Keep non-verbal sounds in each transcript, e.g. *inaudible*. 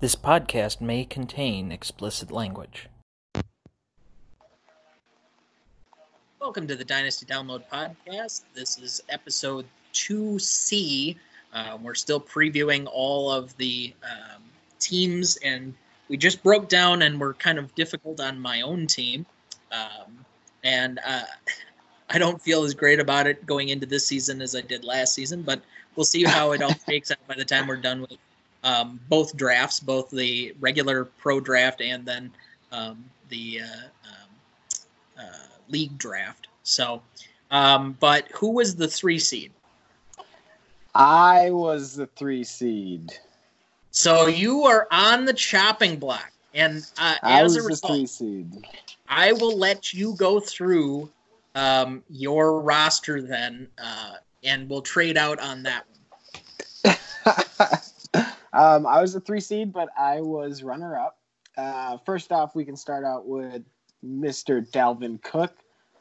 This podcast may contain explicit language. Welcome to the Dynasty Download Podcast. This is episode 2C. Uh, we're still previewing all of the um, teams, and we just broke down and we're kind of difficult on my own team. Um, and uh, *laughs* I don't feel as great about it going into this season as I did last season, but we'll see how it all *laughs* shakes out by the time we're done with um, both drafts, both the regular pro draft and then um, the uh, um, uh, league draft. So, um, but who was the three seed? I was the three seed. So you are on the chopping block, and uh, I as was a result, the three seed. I will let you go through um, your roster then, uh, and we'll trade out on that one. *laughs* um, I was the three seed, but I was runner up. Uh, first off, we can start out with Mr. Dalvin Cook,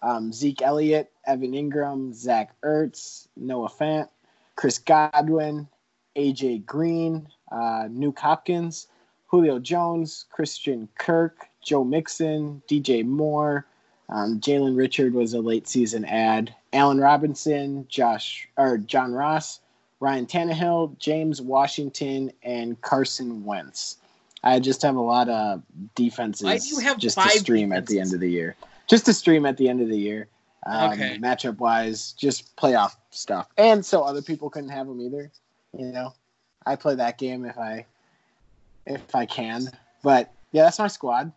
um, Zeke Elliott, Evan Engram, Zach Ertz, Noah Fant, Chris Godwin, AJ Green, uh, Nuke Hopkins, Julio Jones, Christian Kirk, Joe Mixon, DJ Moore, um, Jalen Richard was a late season ad, Allen Robinson, Josh or John Ross, Ryan Tannehill, James Washington, and Carson Wentz. I just have a lot of defenses Why do you have just five to stream at the end of the year. Just to stream at the end of the year. Um, Okay. Matchup wise, just playoff stuff, and so other people couldn't have them either. You know, I play that game if I if I can. But yeah, that's my squad.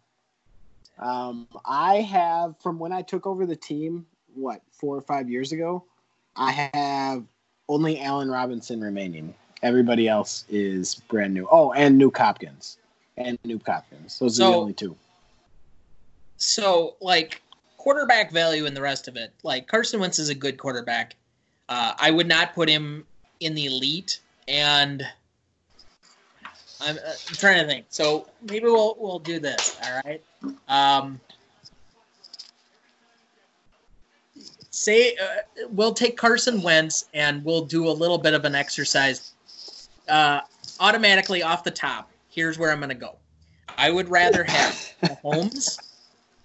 Um, I have from when I took over the team, what four or five years ago. I have only Allen Robinson remaining. Everybody else is brand new. Oh, and Nuke Hopkins. And Nuke Hopkins. Those are the only two. So, like quarterback value and the rest of it, like Carson Wentz is a good quarterback. Uh, I would not put him in the elite, and I'm, uh, I'm trying to think. So maybe we'll we'll do this. All right. Um, say uh, we'll take Carson Wentz and we'll do a little bit of an exercise. Uh, automatically off the top, here's where I'm going to go. I would rather have *laughs* Mahomes,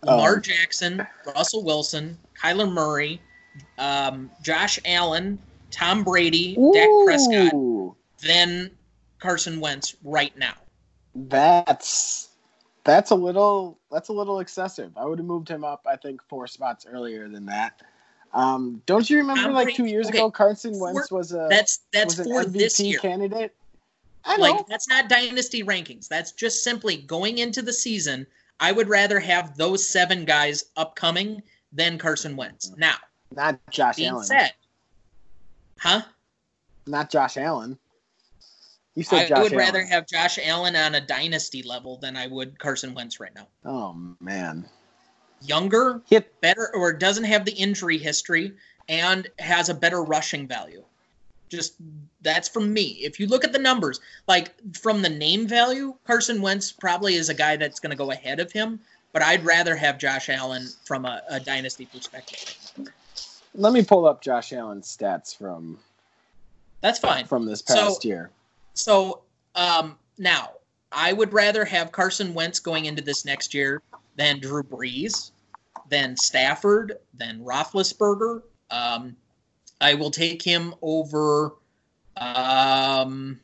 Lamar Oh. Jackson, Russell Wilson, Kyler Murray, um, Josh Allen, Tom Brady, Dak Prescott Ooh, than Carson Wentz right now. That's that's a little that's a little excessive. I would have moved him up, I think, four spots earlier than that. Um, don't you remember like two years okay, ago, Carson Wentz was a That's that's was for this year. candidate? I know. Like that's not dynasty rankings. That's just simply going into the season. I would rather have those seven guys upcoming than Carson Wentz. Now, not Josh being Allen. said, huh? Not Josh Allen. You said I Josh would Allen. rather have Josh Allen on a dynasty level than I would Carson Wentz right now. Oh man. Younger, Hit better, or doesn't have the injury history and has a better rushing value. Just that's from me. If you look at the numbers, like from the name value, Carson Wentz probably is a guy that's going to go ahead of him. But I'd rather have Josh Allen from a, a dynasty perspective. let me pull up Josh Allen's stats from That's fine. from this So- past year. So um, now, I would rather have Carson Wentz going into this next year than Drew Brees, than Stafford, than Roethlisberger. Um, I will take him over um,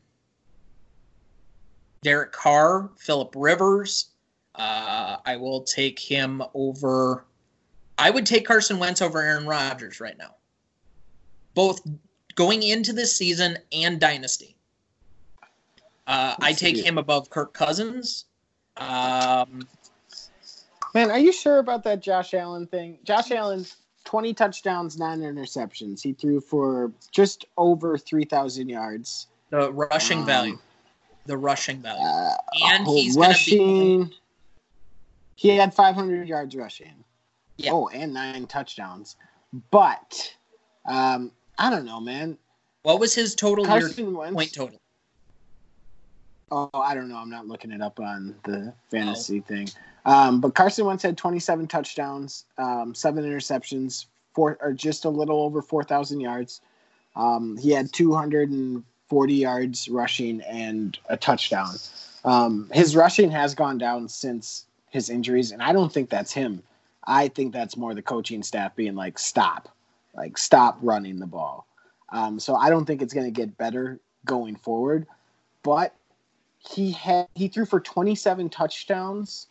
Derek Carr, Philip Rivers. Uh, I will take him over. I would take Carson Wentz over Aaron Rodgers right now, both going into this season and dynasty. Uh, I take him above Kirk Cousins. Um, Man, are you sure about that Josh Allen thing? Josh Allen's 20 touchdowns, nine interceptions. He threw for just over 3,000 yards. the rushing Um, value, the rushing value, Uh, and oh, he's to be rushing. He had 500 yards rushing. Yeah. Oh, and nine touchdowns. But um, I don't know, man. what was his total year Wentz. point total? Oh, I don't know. I'm not looking it up on the fantasy thing. Um, but Carson Wentz had 27 touchdowns, um, seven interceptions, four or just a little over 4,000 yards. Um, he had 240 yards rushing and a touchdown. Um, his rushing has gone down since his injuries, and I don't think that's him. I think that's more the coaching staff being like, stop, like stop running the ball. Um, so I don't think it's going to get better going forward. But he had he threw for 27 touchdowns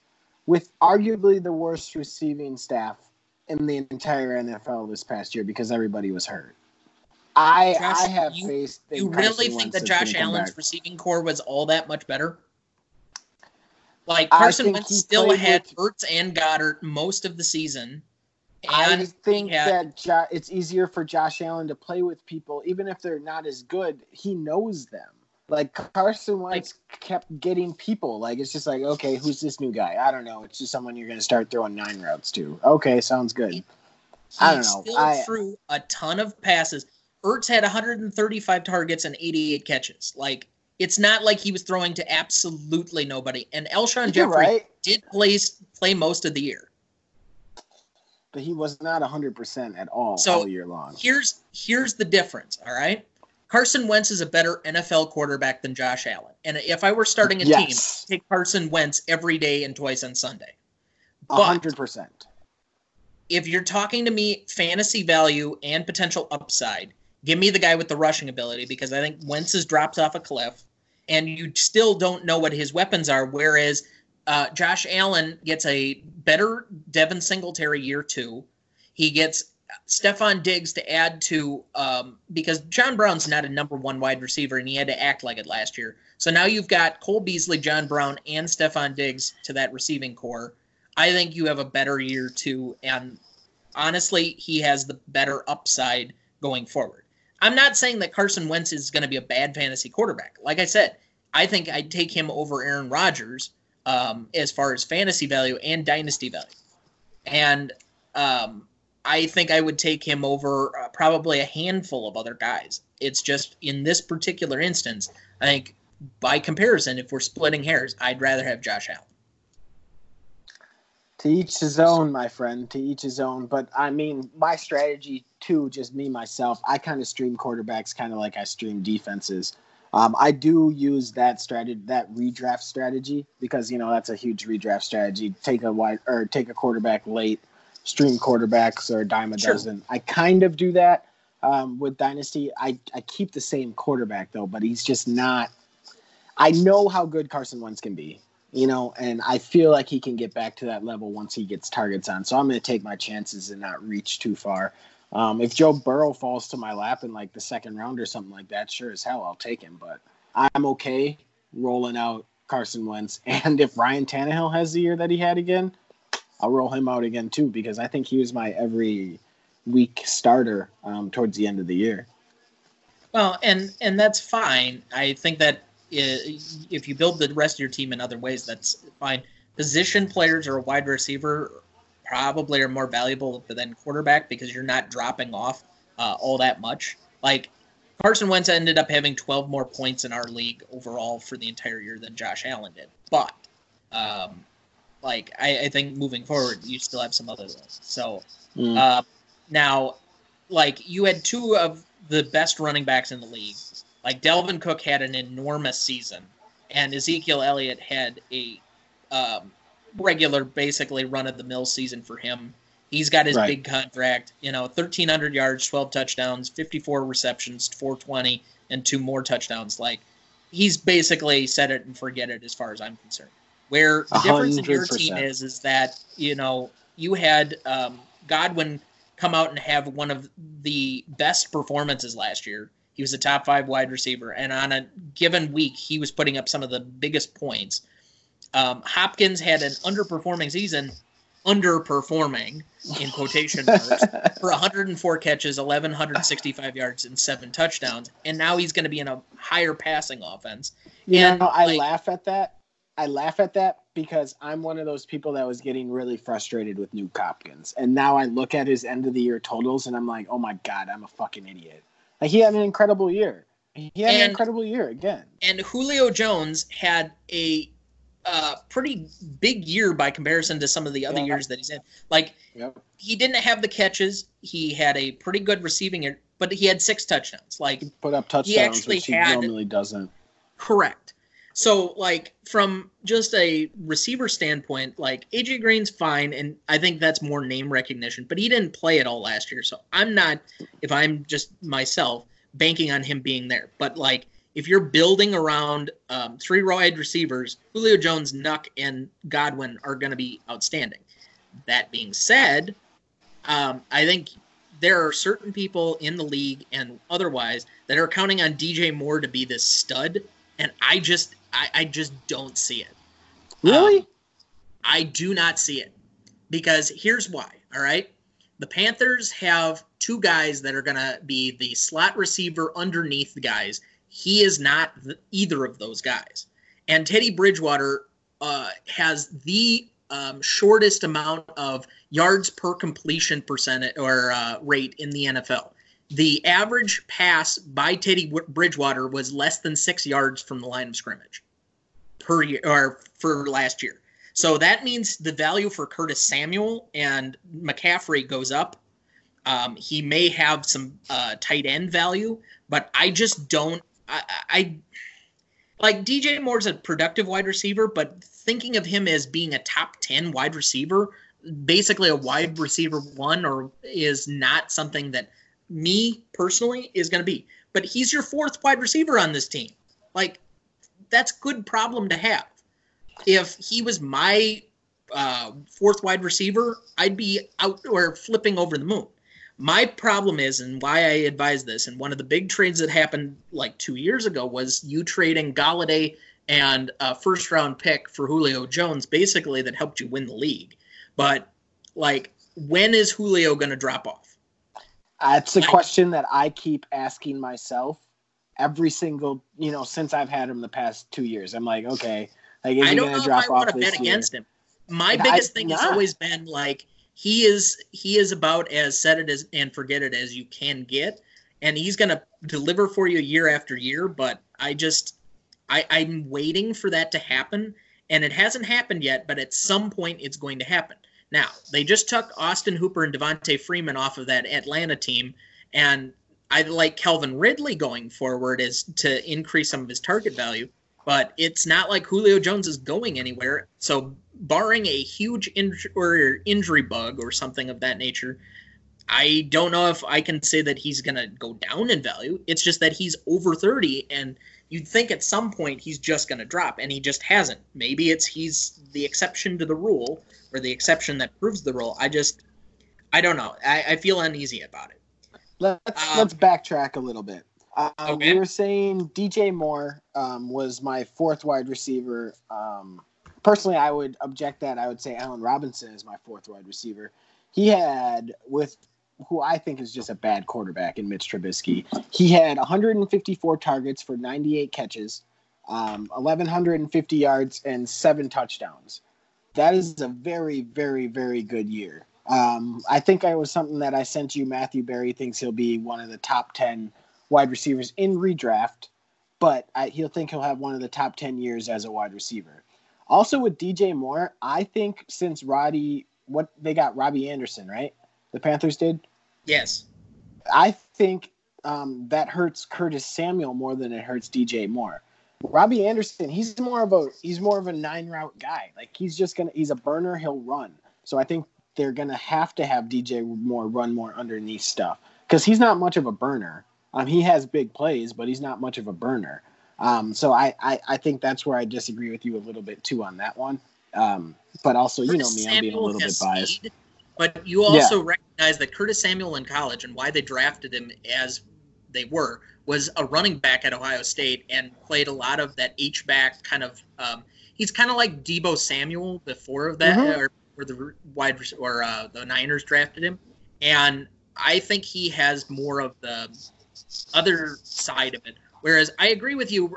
with arguably the worst receiving staff in the entire NFL this past year because everybody was hurt. I Josh, I have you- faith. You really think that Josh Allen's back. receiving core was all that much better? Like Carson Wentz still had with- Ertz and Goedert most of the season. I think had, that jo- it's easier for Josh Allen to play with people, even if they're not as good. He knows them. Like Carson Wentz kept getting people. Like it's just like, okay, who's this new guy? I don't know. It's just someone you're going to start throwing nine routes to. Okay, sounds good. he I don't know. still I- threw a ton of passes. Ertz had 135 targets and 88 catches. Like it's not like he was throwing to absolutely nobody. And Alshon Jeffery right, did play play most of the year. but he was not 100% at all So, all year long. Here's here's the difference. All right, Carson Wentz is a better NFL quarterback than Josh Allen. And if I were starting a Yes. team, take Carson Wentz every day and twice on Sunday. 100%. if you're talking to me fantasy value and potential upside, give me the guy with the rushing ability because I think Wentz has dropped off a cliff, and you still don't know what his weapons are. Whereas uh, Josh Allen gets a better Devin Singletary year two. He gets Stefon Diggs to add to um, because John Brown's not a number one wide receiver, and he had to act like it last year. So now you've got Cole Beasley, John Brown, and Stefon Diggs to that receiving core. I think you have a better year too, and honestly, he has the better upside going forward. I'm not saying that Carson Wentz is going to be a bad fantasy quarterback. Like I said, I think I'd take him over Aaron Rodgers um, as far as fantasy value and dynasty value. And um, I think I would take him over uh, probably a handful of other guys. It's just in this particular instance, I think by comparison, if we're splitting hairs, I'd rather have Josh Allen. To each his own, my friend. To each his own. But I mean, my strategy too, just me myself. I kind of stream quarterbacks, kind of like I stream defenses. Um, I do use that strategy, that redraft strategy, because you know that's a huge redraft strategy. Take a wide or take a quarterback late, stream quarterbacks or a dime a Sure. dozen. I kind of do that um, with dynasty. I I keep the same quarterback though, but he's just not. I know how good Carson Wentz can be you know, and I feel like he can get back to that level once he gets targets on. So I'm going to take my chances and not reach too far. Um, if Joe Burrow falls to my lap in like the second round or something like that, sure as hell I'll take him. But I'm okay rolling out Carson Wentz. *laughs* And if Ryan Tannehill has the year that he had again, I'll roll him out again too because I think he was my every week starter um, towards the end of the year. Well, and and that's fine. I think that if you build the rest of your team in other ways, that's fine. Position players or a wide receiver probably are more valuable than quarterback because you're not dropping off uh, all that much. Like Carson Wentz ended up having 12 more points in our league overall for the entire year than Josh Allen did. But um, like I, I think moving forward, you still have some other ones. So Mm. uh, now, like you had two of the best running backs in the league. Like Dalvin Cook had an enormous season, and Ezekiel Elliott had a um, regular, basically run of the mill season for him. He's got his Right. big contract, you know, 1,300 yards, 12 touchdowns, 54 receptions, 420, and two more touchdowns. Like he's basically set it and forget it as far as I'm concerned. Where the A difference in your team is, is that you know you had um, Godwin come out and have one of the best performances last year. He was a top five wide receiver, and on a given week, he was putting up some of the biggest points. Um, Hopkins had an underperforming season, underperforming in quotation marks, *laughs* for 104 catches, 1,165 yards, and seven touchdowns. And now he's going to be in a higher passing offense. You And, know, I like- laugh at that. I laugh at that because I'm one of those people that was getting really frustrated with Nuke Hopkins, and now I look at his end of the year totals and I'm like, oh my god, I'm a fucking idiot. Like he had an incredible year. He had an incredible year again. and Julio Jones had a uh, pretty big year by comparison to some of the other Yeah. years that he's in. Like Yep. he didn't have the catches. He had a pretty good receiving year, but he had six touchdowns. Like He put up touchdowns, actually which he had- normally doesn't. correct. So, like, from just a receiver standpoint, like, AJ Green's fine, and I think that's more name recognition, but he didn't play at all last year. So, I'm not, if I'm just myself, banking on him being there. But, like, if you're building around um, three wide receivers, Julio Jones, Nuke, and Godwin are going to be outstanding. That being said, um, I think there are certain people in the league and otherwise that are counting on DJ Moore to be this stud, and I just I, I just don't see it. Really? Um, I do not see it because here's why. All right, the Panthers have two guys that are going to be the slot receiver underneath the guys. He is not the, either of those guys, and Teddy Bridgewater uh, has the um, shortest amount of yards per completion percentage or uh, rate in the NFL. The average pass by Teddy Bridgewater was less than six yards from the line of scrimmage per year or for last year. So that means the value for Curtis Samuel and McCaffrey goes up. Um, he may have some uh, tight end value, but I just don't. I, I like DJ Moore's a productive wide receiver, but thinking of him as being a top 10 wide receiver, basically a wide receiver one, or is not something that me personally is going to be. But he's your fourth wide receiver on this team. Like, that's good problem to have. If he was my uh, fourth wide receiver, I'd be out or flipping over the moon. My problem is, and why I advise this, and one of the big trades that happened like two years ago was you trading Golladay and a first round pick for Julio Jones, basically that helped you win the league. But like, when is Julio going to drop off? That's a question that I keep asking myself every single, you know, since I've had him the past two years. I'm like, okay, like is I don't know drop if I want to bet year? against him. My like, biggest I, thing has always been like he is he is about as set it as and forget it as you can get, and he's going to deliver for you year after year. But I just I, I'm waiting for that to happen, and it hasn't happened yet, but at some point it's going to happen. Now, they just took Austin Hooper and Devonta Freeman off of that Atlanta team, and I like Calvin Ridley going forward is to increase some of his target value, but it's not like Julio Jones is going anywhere. So, barring a huge inj- or injury bug or something of that nature, I don't know if I can say that he's going to go down in value. It's just that he's over 30 and you'd think at some point he's just going to drop, and he just hasn't. Maybe it's he's the exception to the rule or the exception that proves the rule. I just, I don't know. I, I feel uneasy about it. Let's um, let's backtrack a little bit. Um, okay. We were saying DJ Moore um, was my fourth wide receiver. Um, personally, I would object that. I would say Allen Robinson is my fourth wide receiver. He had with who I think is just a bad quarterback in Mitch Trubisky. He had 154 targets for 98 catches, um, 1,150 yards, and seven touchdowns. That is a very, very, very good year. Um, I think I was something that I sent you. Matthew Berry thinks he'll be one of the top 10 wide receivers in redraft, but I, he'll think he'll have one of the top 10 years as a wide receiver. Also with DJ Moore, I think since Roddy, what they got Robbie Anderson, right? The Panthers did. Yes. I think um, that hurts Curtis Samuel more than it hurts DJ Moore. Robbie Anderson, he's more of a he's more of a nine route guy. Like he's just gonna he's a burner, he'll run. So I think they're gonna have to have DJ Moore run more underneath stuff because he's not much of a burner. Um, he has big plays, but he's not much of a burner. Um, so I, I, I think that's where I disagree with you a little bit too on that one. Um, but also, you know me, I'm being a little bit biased. Speed, but you also yeah. recognize that Curtis Samuel in college and why they drafted him as they were was a running back at Ohio State and played a lot of that H back kind of. Um, he's kind of like Deebo Samuel before of that, mm-hmm. or, or, the wide or uh, the Niners drafted him, and I think he has more of the other side of it. Whereas I agree with you,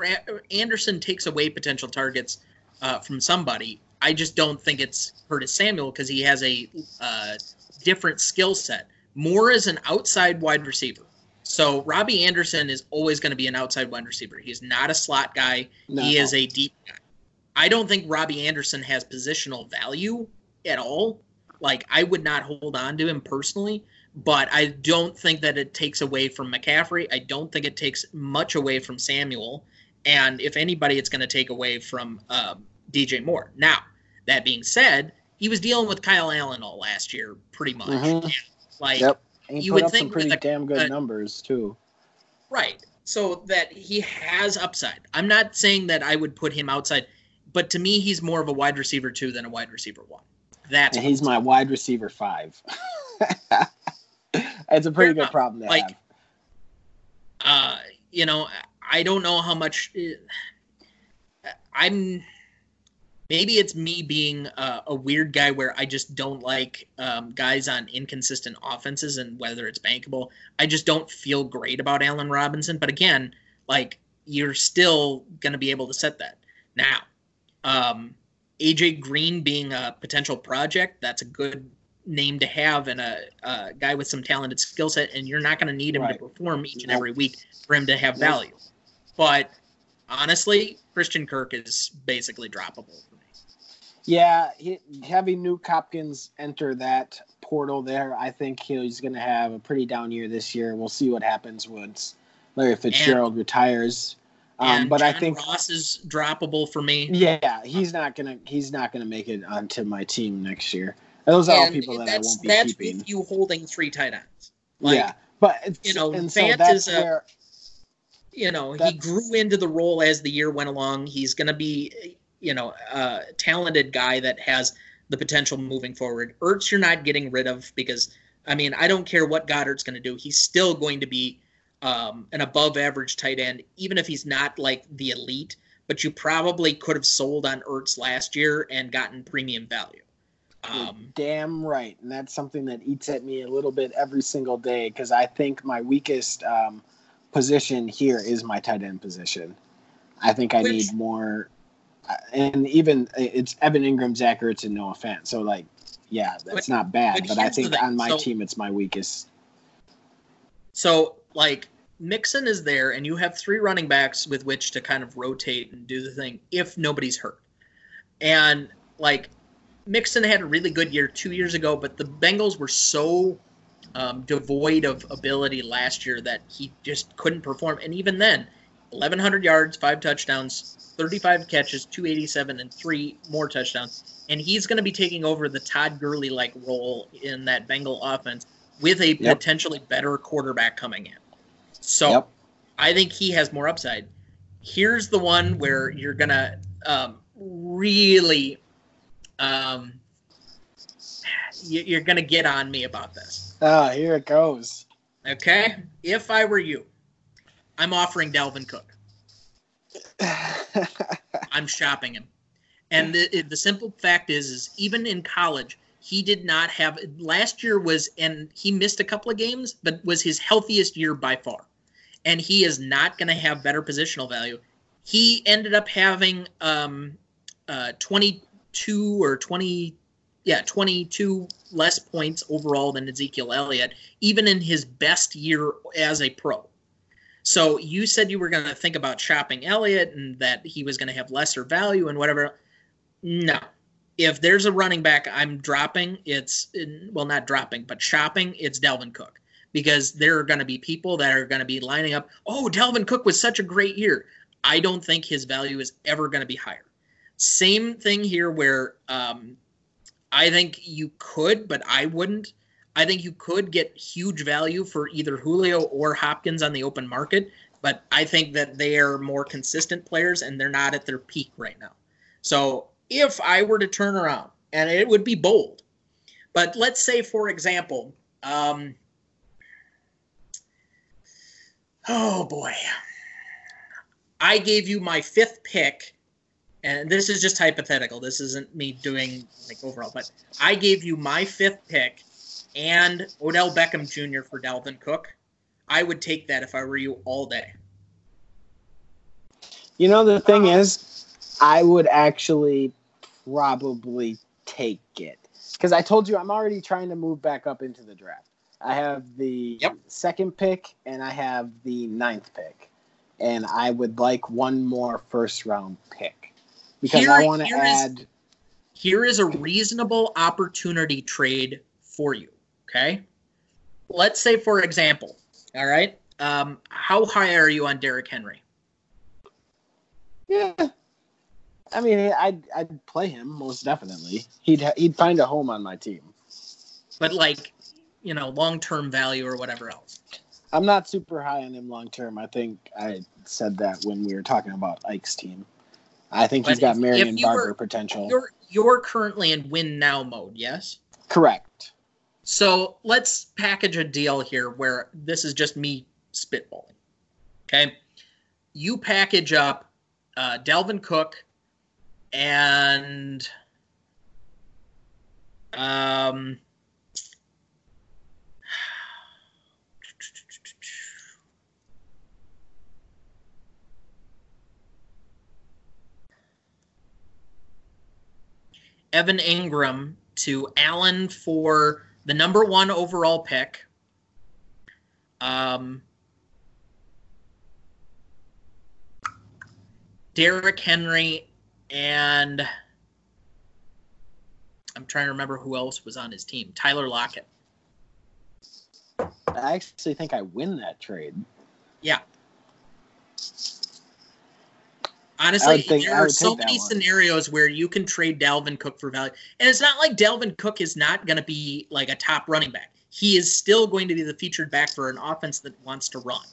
Anderson takes away potential targets uh, from somebody, I just don't think it's Curtis Samuel because he has a uh, different skill set. Moore is an outside wide receiver. So Robbie Anderson is always going to be an outside wide receiver. He's not a slot guy. No. He is a deep guy. I don't think Robbie Anderson has positional value at all. Like I would not hold on to him personally, but I don't think that it takes away from McCaffrey. I don't think it takes much away from Samuel. And if anybody, it's going to take away from um, DJ Moore. Now, that being said, he was dealing with Kyle Allen all last year, pretty much. Mhm. Like, Yep. And he you put would up some think pretty a- damn good a- numbers too. right. So that he has upside. I'm not saying that I would put him outside, but to me, he's more of a wide receiver two than a wide receiver one. That's he's my wide receiver five. *laughs* it's a pretty Fair good enough. problem to Like, have. uh, you know, I don't know how much. uh, I'm. Maybe it's me being uh, a weird guy where I just don't like um, guys on inconsistent offenses and whether it's bankable. I just don't feel great about Allen Robinson. But again, like you're still going to be able to set that. Now, um, AJ Green being a potential project, that's a good name to have and a, a guy with some talented skill set, and you're not going to need him Right. to perform each and every week for him to have value. But honestly, Christian Kirk is basically droppable. Yeah, he, having Nuke Hopkins enter that portal there, I think he's going to have a pretty down year this year. We'll see what happens once Larry Fitzgerald retires. Um, and but I John think, Ross is droppable for me. yeah, he's not gonna he's not gonna make it onto my team next year. Those are all people that I that's won't be that's keeping. with you holding three tight ends. Like, yeah, but you know, and Fant that's is a- where you know, he grew into the role as the year went along. He's going to be, you know, a talented guy that has the potential moving forward. Ertz, you're not getting rid of because, I mean, I don't care what Goedert's going to do. He's still going to be um, an above average tight end, even if he's not like the elite. But you probably could have sold on Ertz last year and gotten premium value. Um, damn right, and that's something that eats at me a little bit every single day because I think my weakest um, position here is my tight end position. I think I Which- need more, and even it's Evan Engram, Zach Ertz, and Noah Fant. So like, yeah, that's But- not bad, but but I think on my so- team it's my weakest. So, like, Mixon is there, and you have three running backs with which to kind of rotate and do the thing if nobody's hurt. And, like, Mixon had a really good year two years ago, but the Bengals were so um, devoid of ability last year that he just couldn't perform. And even then, 1,100 yards, five touchdowns, 35 catches, 287, and three more touchdowns. And he's going to be taking over the Todd Gurley like role in that Bengal offense with a Yep. potentially better quarterback coming in. So Yep. I think he has more upside. Here's the one where you're going to um, really, um, you- you're going to get on me about this. Ah, here it goes. Okay? If I were you, I'm offering Dalvin Cook. *laughs* I'm shopping him. And the, the simple fact is, is even in college, he did not have. Last year was, and he missed a couple of games, but was his healthiest year by far. And he is not going to have better positional value. He ended up having um, uh, 22 or 20, yeah, 22 less points overall than Ezekiel Elliott, even in his best year as a pro. So you said you were going to think about shopping Elliott and that he was going to have lesser value and whatever. No. If there's a running back I'm dropping, it's well not dropping, but shopping, it's Dalvin Cook because there are going to be people that are going to be lining up, "Oh, Dalvin Cook was such a great year." I don't think his value is ever going to be higher. Same thing here where um, I think you could, but I wouldn't. I think you could get huge value for either Julio or Hopkins on the open market, but I think that they are more consistent players and they're not at their peak right now. So if I were to turn around, and it would be bold, but let's say, for example, um, oh boy, I gave you my fifth pick, and this is just hypothetical. This isn't me doing like overall, but I gave you my fifth pick and Odell Beckham Jr. for Dalvin Cook. I would take that if I were you all day. You know, the thing is, I would actually probably take it because I told you I'm already trying to move back up into the draft. I have the Yep. second pick and I have the ninth pick, and I would like one more first round pick because Here- I want to here is- add. Here is a reasonable opportunity trade for you. Okay. Let's say, for example, all right, um, how high are you on Derrick Henry? Yeah. I mean, I'd I'd play him most definitely. He'd ha- he'd find a home on my team. But like, you know, long term value or whatever else. I'm not super high on him long term. I think I said that when we were talking about Ike's team. I think he's got Marion Barber were- potential. You're you're currently in win now mode, yes? Correct. So let's package a deal here where this is just me spitballing. Okay. You package up uh, Dalvin Cook and um, Evan Engram to Allen for the number one overall pick. Um, Derrick Henry and I'm trying to remember who else was on his team. Tyler Lockett. I actually think I win that trade. Yeah. Honestly, think- there are so many scenarios where you can trade Dalvin Cook for value. And it's not like Dalvin Cook is not going to be like a top running back. He is still going to be the featured back for an offense that wants to run.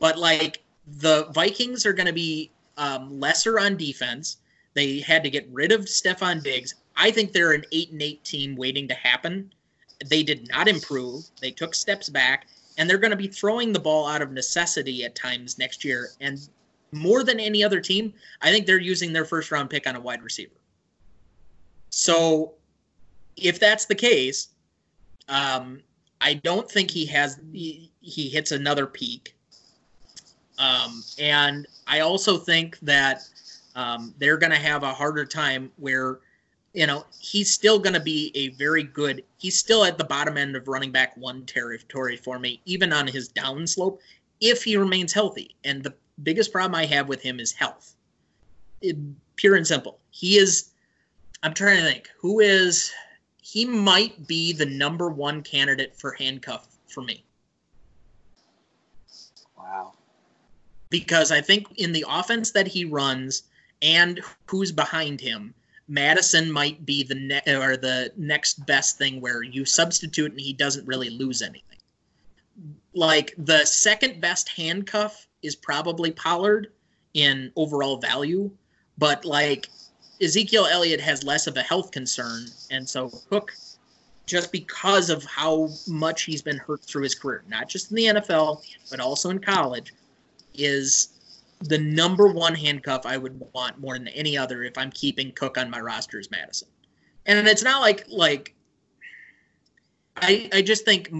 But like the Vikings are going to be um, lesser on defense. They had to get rid of Stefon Diggs. I think they're an 8 and 8 team waiting to happen. They did not improve. They took steps back and they're going to be throwing the ball out of necessity at times next year and more than any other team, I think they're using their first round pick on a wide receiver. So, if that's the case, um, I don't think he has he, he hits another peak. Um, and I also think that um, they're going to have a harder time where, you know, he's still going to be a very good. He's still at the bottom end of running back one territory for me, even on his downslope if he remains healthy. And the biggest problem I have with him is health. It, pure and simple. He is. I'm trying to think who is. He might be the number one candidate for handcuff for me Wow. because I think in the offense that he runs and who's behind him, Mattison might be the ne- or the next best thing where you substitute and he doesn't really lose anything. Like the second best handcuff is probably Pollard in overall value, but like Ezekiel Elliott has less of a health concern, and so Hook, just because of how much he's been hurt through his career, not just in the NFL but also in college, is the number one handcuff I would want more than any other if I'm keeping Cook on my roster is Mattison. And it's not like like I I just think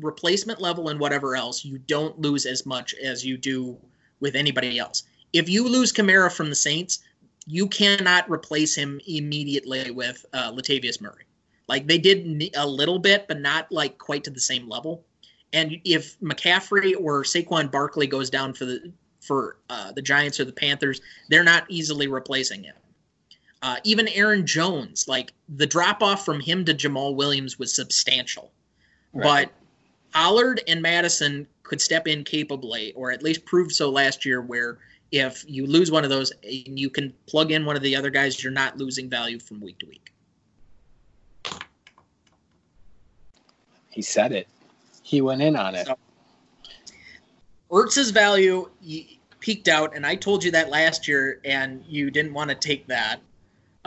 replacement level and whatever else you don't lose as much as you do with anybody else. If you lose Kamara from the Saints, you cannot replace him immediately with uh, Latavius Murray. Like they did a little bit, but not like quite to the same level. And if McCaffrey or Saquon Barkley goes down for the for uh, the Giants or the Panthers, they're not easily replacing him. Uh, even Aaron Jones, like the drop off from him to Jamaal Williams was substantial, Right. but Pollard and Mattison could step in capably, or at least prove so last year. Where if you lose one of those and you can plug in one of the other guys, you're not losing value from week to week. He said it. He went in on it. So- Ertz's value peaked out, and I told you that last year, and you didn't want to take that.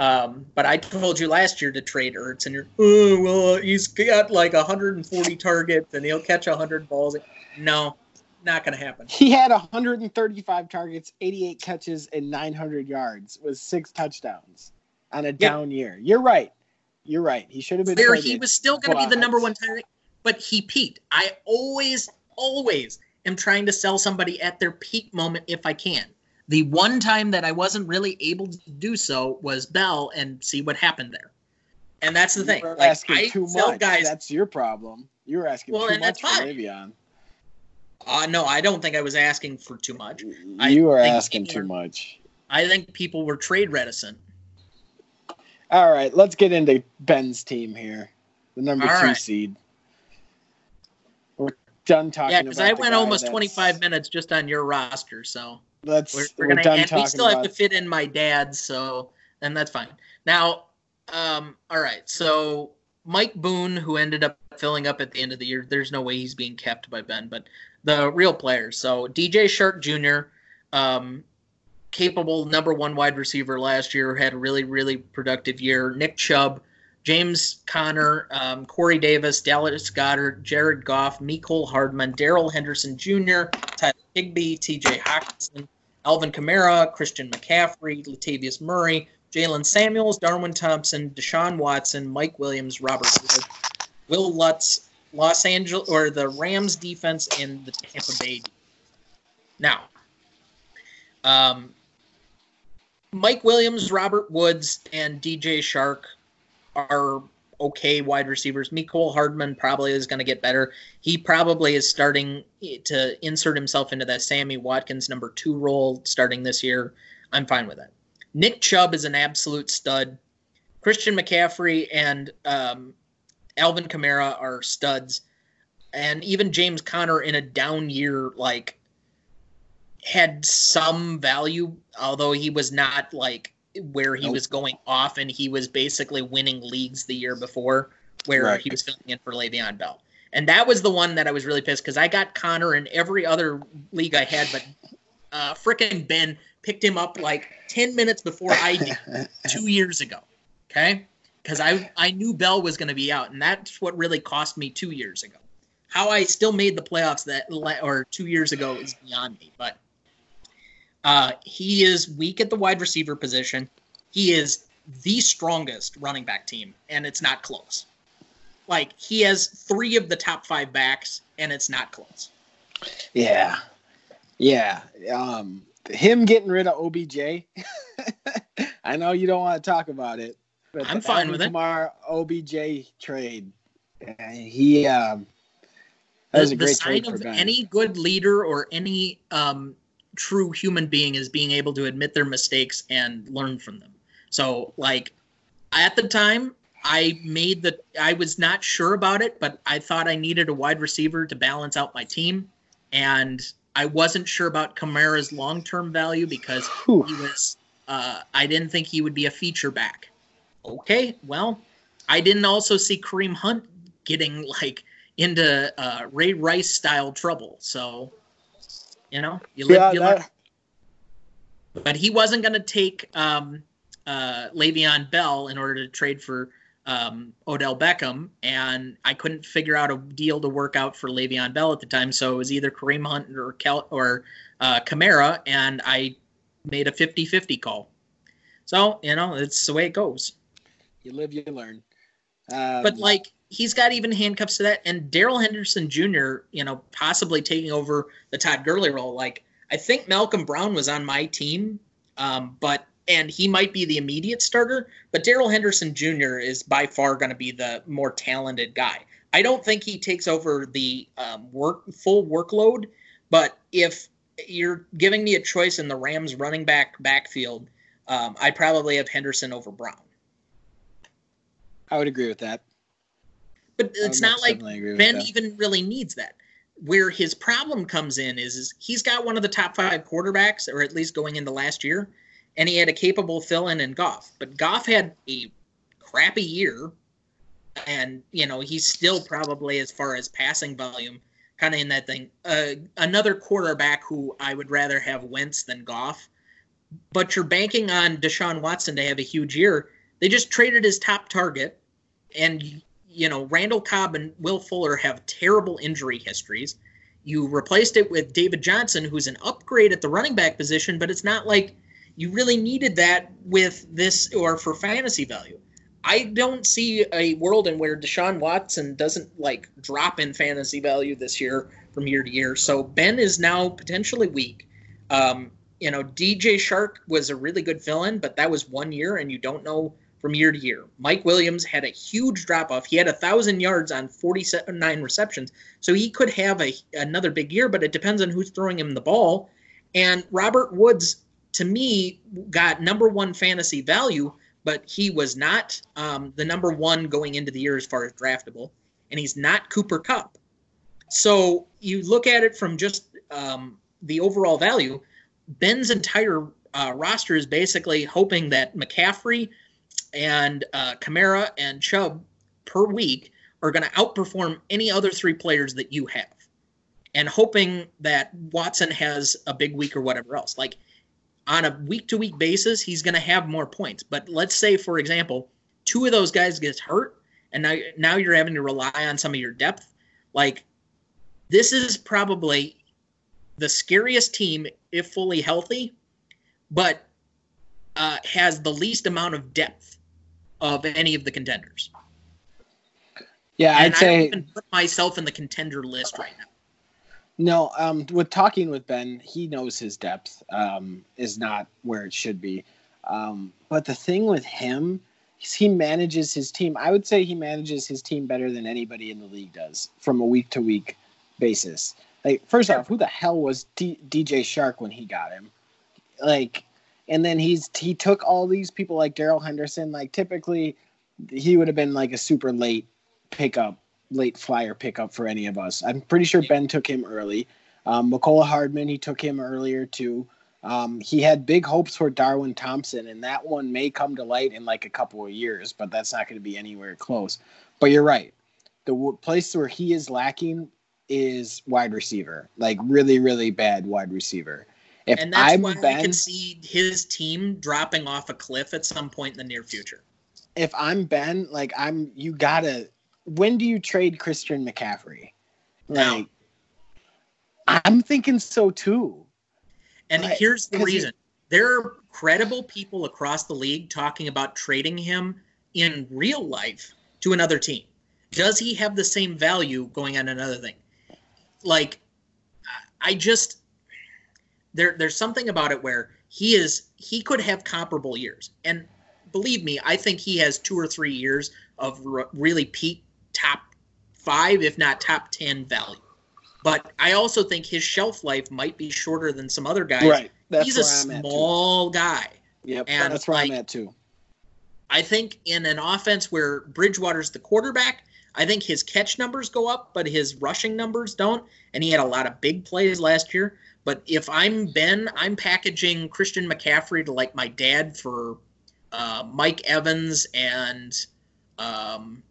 Um, but I told you last year to trade Ertz, and you're, oh, well, he's got like 140 targets, and he'll catch 100 balls. No, not going to happen. He had 135 targets, 88 catches, and 900 yards with six touchdowns on a down year. You're right. You're right. He should have been. Where he was still going to be the number one target, but he peaked. I always, always am trying to sell somebody at their peak moment if I can. The one time that I wasn't really able to do so was Bell, and see what happened there. And that's the thing. You're Like asking I too much. guys. That's your problem. You're asking Well, too and much for fine. Le'Veon. Uh, no, I don't think I was asking for too much. You are asking people too much. I think people were trade reticent. All right, let's get into Ben's team here, the number All two right. seed. We're done talking. Yeah, because I went almost 25 minutes just on your roster. So let's We're, we're, we're gonna talking we still have to fit in my dad, so and that's fine. Now, um, all right. So Mike Boone, who ended up filling up at the end of the year, there's no way he's being kept by Ben, but the real players. So DJ Chark Jr., um, capable number one wide receiver last year, had a really, really productive year. Nick Chubb, James Conner, um, Corey Davis, Dallas Goedert, Jared Goff, Mecole Hardman, Darrell Henderson Jr., Tyler Higbee, TJ Hockenson, Alvin Kamara, Christian McCaffrey, Latavius Murray, Jaylen Samuels, Darwin Thompson, Deshaun Watson, Mike Williams, Robert Wood, Wil Lutz, Los Angeles or the Rams defense and the Tampa Bay. Now, um, Mike Williams, Robert Woods, and DJ Chark are okay wide receivers. Mecole Hardman probably is going to get better. He probably is starting to insert himself into that Sammy Watkins number two role starting this year. I'm fine with that. Nick Chubb is an absolute stud. Christian McCaffrey and um, Alvin Kamara are studs. And even James Conner in a down year, like, had some value, although he was not like where he Nope. was going off and he was basically winning leagues the year before where Right. he was filling in for Le'Veon Bell. And that was the one that I was really pissed because I got Conner in every other league I had, but uh, frickin' Ben picked him up like 10 minutes before I did *laughs* two years ago. Okay. Because I, I knew Bell was going to be out, and that's what really cost me two years ago. How I still made the playoffs that or two years ago is beyond me. But uh, he is weak at the wide receiver position. He is the strongest running back team, and it's not close. Like he has three of the top five backs, and it's not close. Yeah. Yeah. Um him getting rid of OBJ. *laughs* I know you don't want to talk about it. But I'm fine Alvin with it. Kamara OBJ trade. He um that was the, a the great sign trade for of any good leader or any um, true human being is being able to admit their mistakes and learn from them. So, like at the time, I made the. I was not sure about it, but I thought I needed a wide receiver to balance out my team, and I wasn't sure about Kamara's long term value because Whew. he was. Uh, I didn't think he would be a feature back. Okay, well, I didn't also see Kareem Hunt getting like into uh, Ray Rice style trouble. So, you know, you live, Yeah, you learn. But he wasn't going to take um, uh, Le'Veon Bell in order to trade for um, Odell Beckham, and I couldn't figure out a deal to work out for Le'Veon Bell at the time. So it was either Kareem Hunt or Kel- or uh, Kamara, and I made a 50-50 call. So you know, it's the way it goes. you live, you learn. Um, But like he's got even handcuffs to that, and Darrell Henderson Jr. You know, possibly taking over the Todd Gurley role. Like I think Malcolm Brown was on my team, um, but and he might be the immediate starter. But Darrell Henderson Jr. is by far going to be the more talented guy. I don't think he takes over the um, work full workload, but if you're giving me a choice in the Rams running back backfield, um, I'd probably have Henderson over Brown. I would agree with that. But it's not like definitely agree with Ben that. even really needs that. Where his problem comes in is, is he's got one of the top five quarterbacks, or at least going into last year, and he had a capable fill in in Goff. But Goff had a crappy year, and you know he's still probably as far as passing volume, kind of in that thing. Uh, another quarterback who I would rather have Wentz than Goff, but you're banking on Deshaun Watson to have a huge year. They just traded his top target, and you know, Randall Cobb and Will Fuller have terrible injury histories. You replaced it with David Johnson, who's an upgrade at the running back position, but it's not like you really needed that with this or for fantasy value. I don't see a world in where Deshaun Watson doesn't like drop in fantasy value this year from year to year. So Ben is now potentially weak. Um, you know, DJ Chark was a really good fill in, but that was one year, and you don't know from year to year. Mike Williams had a huge drop off. He had a thousand yards on 49 receptions, so he could have a another big year. But it depends on who's throwing him the ball. And Robert Woods, to me, got number one fantasy value, but he was not um, the number one going into the year as far as draftable, and he's not Cooper Kupp. So you look at it from just um, the overall value. Ben's entire uh, roster is basically hoping that McCaffrey and uh, Kamara and Chubb per week are going to outperform any other three players that you have, and hoping that Watson has a big week or whatever else. Like on a week to week basis, he's going to have more points. But let's say, for example, two of those guys gets hurt, and now now you're having to rely on some of your depth. Like this is probably the scariest team if fully healthy, but uh, has the least amount of depth of any of the contenders. Yeah, and I'd say put myself in the contender list right now. No, um, with talking with Ben, he knows his depth um, is not where it should be. Um, but the thing with him is he manages his team. I would say he manages his team better than anybody in the league does from a week to week basis. Like, first off, who the hell was D- DJ Chark when he got him? Like, and then he's he took all these people like Darrell Henderson. Like, typically, he would have been like a super late pickup late flyer pickup for any of us. I'm pretty sure Ben took him early. Um, Mecole Hardman, he took him earlier too. Um, he had big hopes for Darwin Thompson, and that one may come to light in like a couple of years, but that's not going to be anywhere close. But you're right. The w- place where he is lacking is wide receiver, like really, really bad wide receiver. If and that's I'm why Ben, I can see his team dropping off a cliff at some point in the near future. if I'm Ben, like I'm, you gotta. When do you trade Christian McCaffrey? Now. Like, I'm thinking so too. And here's the he- reason. There are credible people across the league talking about trading him in real life to another team. Does he have the same value going on another thing? Like I just there there's something about it where he is he could have comparable years. And believe me, I think he has two or 3 years of r- really peak top 5 if not top 10 value. But I also think his shelf life might be shorter than some other guys. right. That's He's where a small guy. Yep. and, that's where I'm at too. I think in an offense where Bridgewater's the quarterback, I think his catch numbers go up, but his rushing numbers don't. And he had a lot of big plays last year. But if I'm Ben, I'm packaging Christian McCaffrey to like my dad for uh, Mike Evans and um,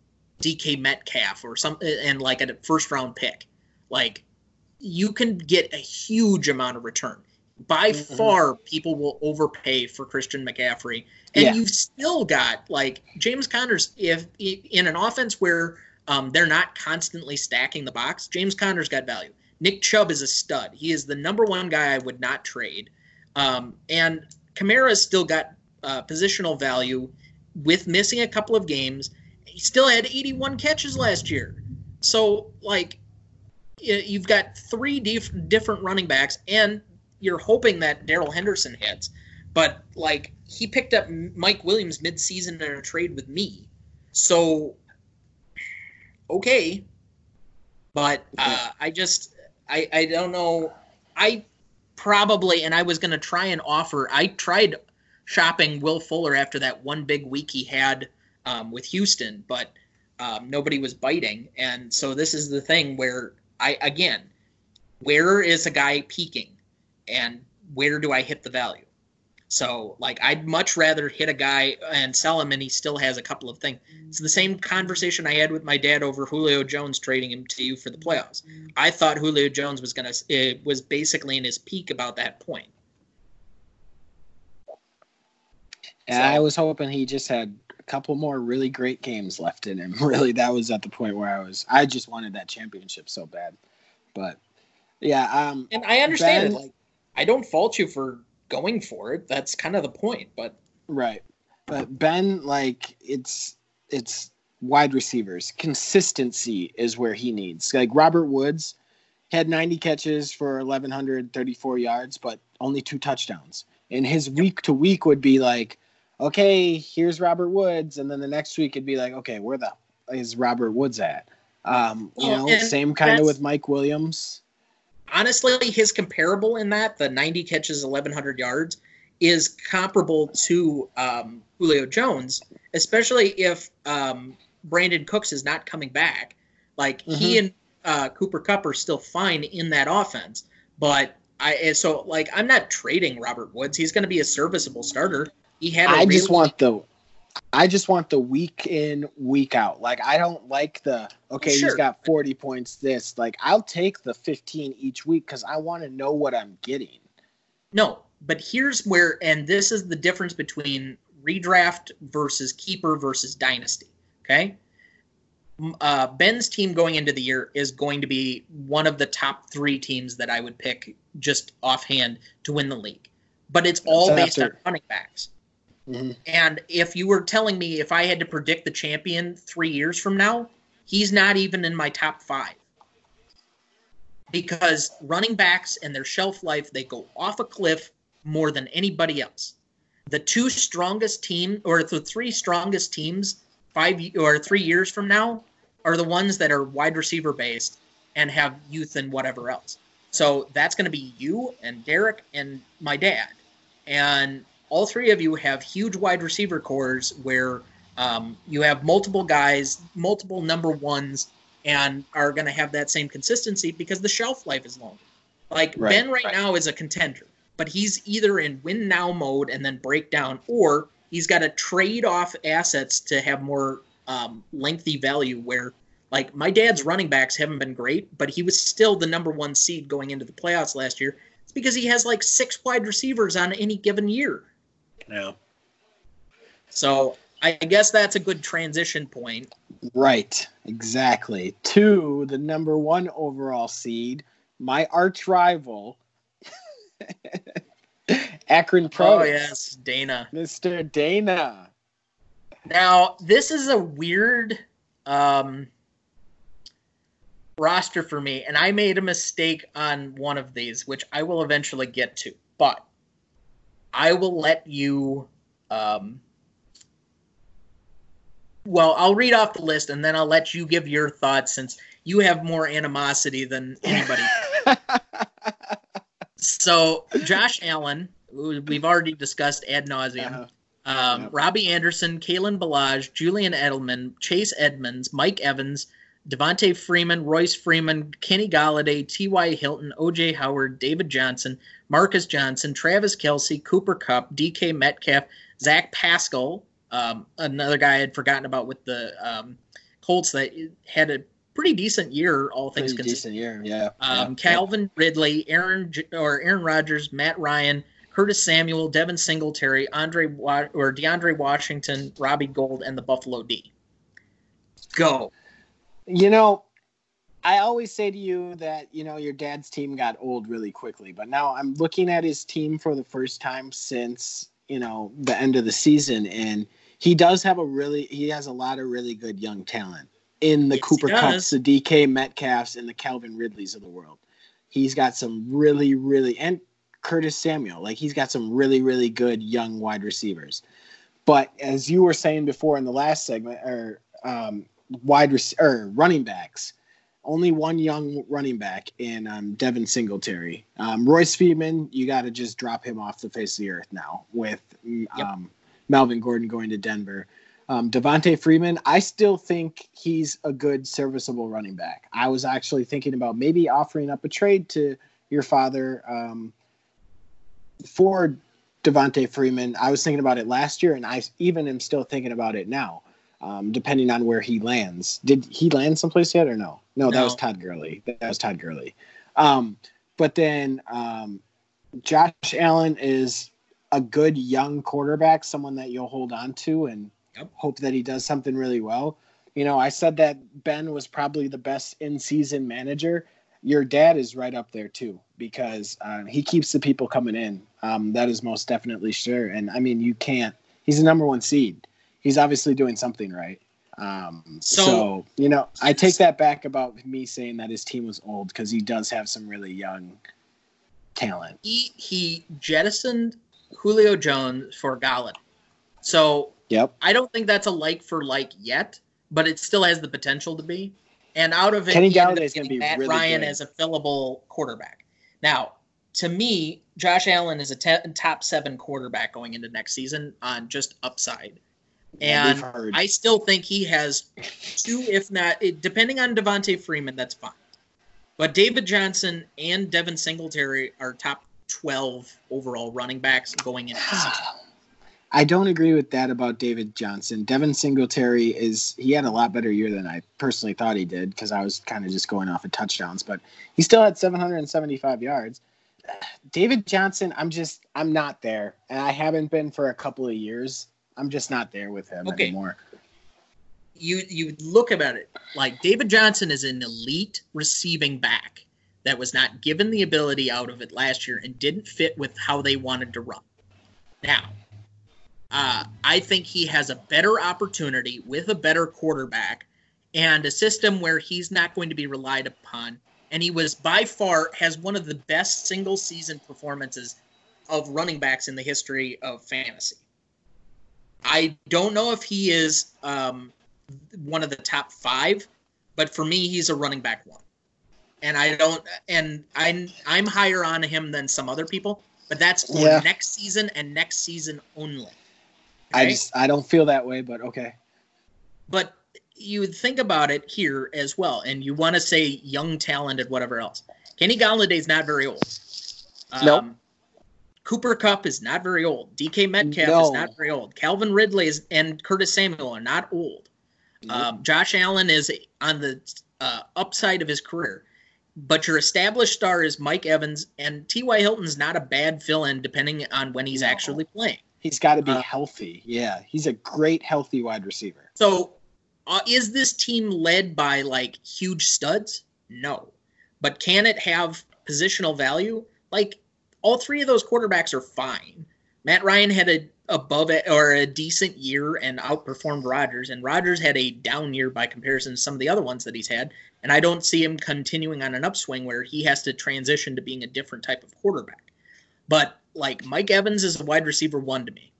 DK Metcalf or something, and like a first round pick. Like you can get a huge amount of return. By Mhm. far, people will overpay for Christian McCaffrey and Yeah. you've still got like James Conner's if in an offense where um, they're not constantly stacking the box, James Conner's got value. Nick Chubb is a stud. He is the number one guy I would not trade. Um, and Kamara's still got uh, positional value with missing a couple of games. He still had 81 catches last year. So like you've got three dif- different running backs and you're hoping that Darrell Henderson hits. But like he picked up Mike Williams mid-season in a trade with me, so okay. But uh, I just I I don't know. I probably and I was gonna try and offer. I tried shopping Will Fuller after that one big week he had um, with Houston, but um, nobody was biting. And so this is the thing where I again, where is a guy peaking, and where do I hit the value? So, like, I'd much rather hit a guy and sell him, and he still has a couple of things. It's the same conversation I had with my dad over Julio Jones trading him to you for the playoffs. I thought Julio Jones was gonna it was basically in his peak about that point. And So- I was hoping he just had a couple more really great games left in him. *laughs* Really, that was at the point where I was. I just wanted that championship so bad. But yeah, um, And I understand Ben- Like, I don't fault you for going for it. That's kind of the point. But right. But Ben, like, it's it's wide receivers consistency is where he needs. Like Robert Woods had 90 catches for 1134 yards, but only two touchdowns. And his week to week would be like, okay, here's Robert Woods, and then the next week it'd be like, okay, where the is Robert Woods at? Um, you Well, know, same kind of with Mike Williams. Honestly, his comparable in that, the 90 catches, 1,100 yards, is comparable to um, Julio Jones, especially if um, Brandin Cooks is not coming back. Like he Mhm. and uh, Cooper Kupp are still fine in that offense, but I so like I'm not trading Robert Woods. He's going to be a serviceable starter. He had. I just want the. I just want the week in, week out. Like I don't like the okay, Sure. he's got 40 points this. Like I'll take the 15 each week cuz I want to know what I'm getting. No, but here's where, and this is the difference between redraft versus keeper versus dynasty. Okay. Uh, Ben's team going into the year is going to be one of the top three teams that I would pick just offhand to win the league. But it's all based on after- running backs. Mhm. And if you were telling me if I had to predict the champion three years from now, he's not even in my top five. Because running backs and their shelf life, they go off a cliff more than anybody else. The two strongest team or the three strongest teams five or three years from now are the ones that are wide receiver based and have youth and whatever else. So that's going to be you and Derek and my dad. And all three of you have huge wide receiver cores where um, you have multiple guys, multiple number ones, and are going to have that same consistency because the shelf life is long. Like Right. Ben right, Right. now is a contender, but he's either in win now mode and then break down, or he's got to trade off assets to have more um, lengthy value. Where like my dad's running backs haven't been great, but he was still the number one seed going into the playoffs last year. It's because he has like six wide receivers on any given year. Yeah. So I guess that's a good transition point. Right. Exactly. To the number 1 overall seed, my arch rival *laughs* Akron Pro. Oh yes, Dana. Mr. Dana. Now this is a weird um, roster for me, and I made a mistake on one of these, which I will eventually get to. But I will let you. Um, well, I'll read off the list, and then I'll let you give your thoughts, since you have more animosity than anybody. *laughs* so Josh Allen, we've already discussed ad nauseum. Uh-huh. Um, Yep. Robbie Anderson, Kalen Ballage, Julian Edelman, Chase Edmonds, Mike Evans, Devonta Freeman, Royce Freeman, Kenny Golladay, T.Y. Hilton, O.J. Howard, David Johnson, Marcus Johnson, Travis Kelce, Cooper Kupp, D.K. Metcalf, Zach Pascal, um, another guy I had forgotten about with the um, Colts that had a pretty decent year, all things Pretty considered. decent year. Yeah. Um, yeah. Calvin Ridley, Aaron or Aaron Rodgers, Matt Ryan, Curtis Samuel, Devin Singletary, Andre or DeAndre Washington, Robbie Gould, and the Buffalo D. Go. You know, I always say to you that, you know, your dad's team got old really quickly, but now I'm looking at his team for the first time since, you know, the end of the season and he does have a really he has a lot of really good young talent in the Yes, Cooper. Kupps, the DK Metcalfs and the Calvin Ridleys of the world. He's got some really really and Curtis Samuel, like he's got some really really good young wide receivers. But as you were saying before in the last segment or um wide rec- or running backs. Only one young running back in um, Devin Singletary. Um, Royce Freeman, you got to just drop him off the face of the earth now with mm, Yep. um, Melvin Gordon going to Denver. Um, Devonta Freeman, I still think he's a good, serviceable running back. I was actually thinking about maybe offering up a trade to your father um, for Devonta Freeman. I was thinking about it last year, and I even am still thinking about it now um, depending on where he lands. Did he land someplace yet or no? No, that No. was Todd Gurley. That was Todd Gurley. Um, but then um, Josh Allen is a good young quarterback, someone that you'll hold on to and Yep. hope that he does something really well. You know, I said that Ben was probably the best in season manager. Your dad is right up there too because uh, he keeps the people coming in. Um, that is most definitely sure. And I mean, you can't. He's the number one seed. He's obviously doing something right. Um, So- so, you know, I take that back about me saying that his team was old because he does have some really young talent. He he jettisoned Julio Jones for Golladay. So Yep. I don't think that's a like for like yet, but it still has the potential to be. And out of it, Kenny Golladay is gonna be Matt really Ryan good. as a fillable quarterback. Now, to me, Josh Allen is a te- top seven quarterback going into next season on just upside. And. I still think he has two, if not, depending on Devonta Freeman, that's fine. But David Johnson and Devin Singletary are top 12 overall running backs going into. *sighs* I don't agree with that about David Johnson. Devin Singletary is he had a lot better year than I personally thought he did because I was kind of just going off of touchdowns, but he still had 775 yards. *sighs* David Johnson, I'm just I'm not there, and I haven't been for a couple of years. I'm just not there with him Okay. anymore. You you look about it like David Johnson is an elite receiving back that was not given the ability out of it last year and didn't fit with how they wanted to run. Now, uh, I think he has a better opportunity with a better quarterback and a system where he's not going to be relied upon. And he was by far has one of the best single season performances of running backs in the history of fantasy. I don't know if he is um, one of the top five, but for me, he's a running back one. And I don't, and I'm I'm higher on him than some other people, but that's for Yeah. next season and next season only. I just I don't feel that way, but okay. but you would think about it here as well, and you want to say young, talented, whatever else. Kenny Golladay's not very old. Um, Nope. Cooper Kupp is not very old. DK Metcalf is not very old. Calvin Ridley is, and Curtis Samuel are not old. Um, Josh Allen is on the uh, upside of his career, but your established star is Mike Evans, and T.Y. Hilton's not a bad fill-in depending on when he's No. actually playing. He's got to be Uh, healthy. Yeah, he's a great healthy wide receiver. So, uh, is this team led by like huge studs? No. But can it have positional value? Like all three of those quarterbacks are fine. Matt Ryan had a above or a decent year and outperformed Rodgers, and Rodgers had a down year by comparison to some of the other ones that he's had. And I don't see him continuing on an upswing where he has to transition to being a different type of quarterback. But like Mike Evans is a wide receiver one to me.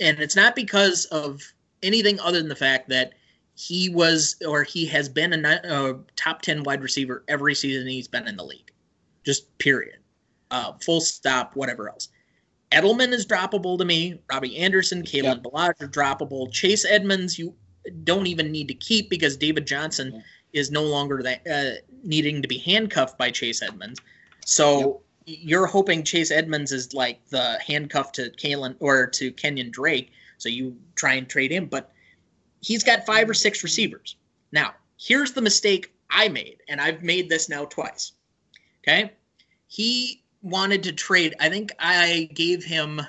And it's not because of anything other than the fact that he was or he has been a, a top 10 wide receiver every season he's been in the league. Just period. Uh, full stop, whatever else. Edelman is droppable to me. Robbie Anderson, Kalen Yep. Ballage are droppable. Chase Edmonds, you don't even need to keep because David Johnson Yeah. is no longer that uh, needing to be handcuffed by Chase Edmonds. So you're hoping Chase Edmonds is like the handcuff to Kalen or to Kenyon Drake. So you try and trade him, but he's got five or six receivers. Now, here's the mistake I made, and I've made this now twice. Okay. He wanted to trade, I think I gave him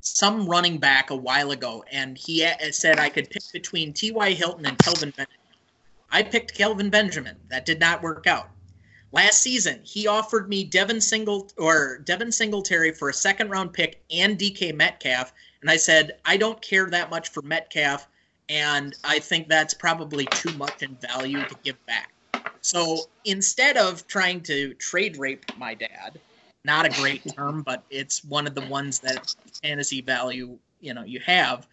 some running back a while ago, and he said I could pick between T.Y. Hilton and Kelvin Benjamin. I picked Kelvin Benjamin. That did not work out. Last season, he offered me Devin Single or Devin Singletary for a second round pick and DK Metcalf, and I said I don't care that much for Metcalf, and I think that's probably too much in value to give back. So instead of trying to trade rape my dad, not a great term, but it's one of the ones that fantasy value you know you have.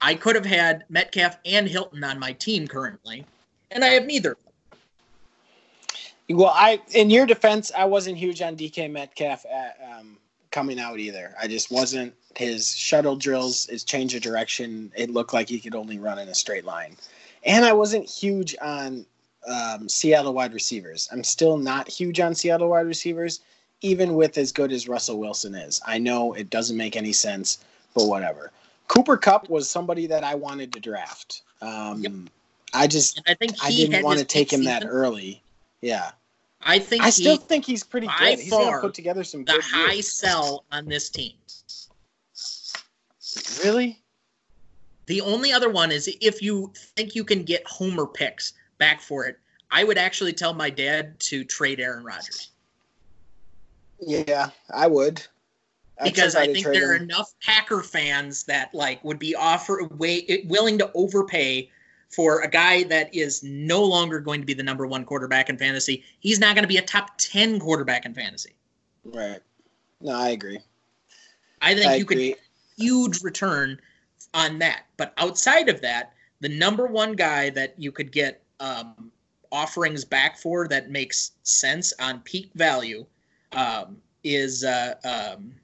I could have had Metcalf and Hilton on my team currently, and I have neither. Well, I in your defense, I wasn't huge on DK Metcalf at, um, coming out either. I just wasn't his shuttle drills, his change of direction. It looked like he could only run in a straight line, and I wasn't huge on um, Seattle wide receivers. I'm still not huge on Seattle wide receivers, even with as good as Russell Wilson is. I know it doesn't make any sense, but whatever. Cooper Kupp was somebody that I wanted to draft. Um, Yep. I just And I think I didn't want to take him that early. Yeah. I think I still he, think he's pretty good. He's gonna far, put together some the good high years. sell on this team. Really? The only other one is if you think you can get Homer picks back for it, I would actually tell my dad to trade Aaron Rodgers Yeah, I would. I'd because I think there are enough Packer fans that like would be offer way willing to overpay for a guy that is no longer going to be the number one quarterback in fantasy. He's not going to be a top ten quarterback in fantasy. Right. No, I agree. I think I you could huge return on that. But outside of that, the number one guy that you could get um, offerings back for that makes sense on peak value um, is uh, um,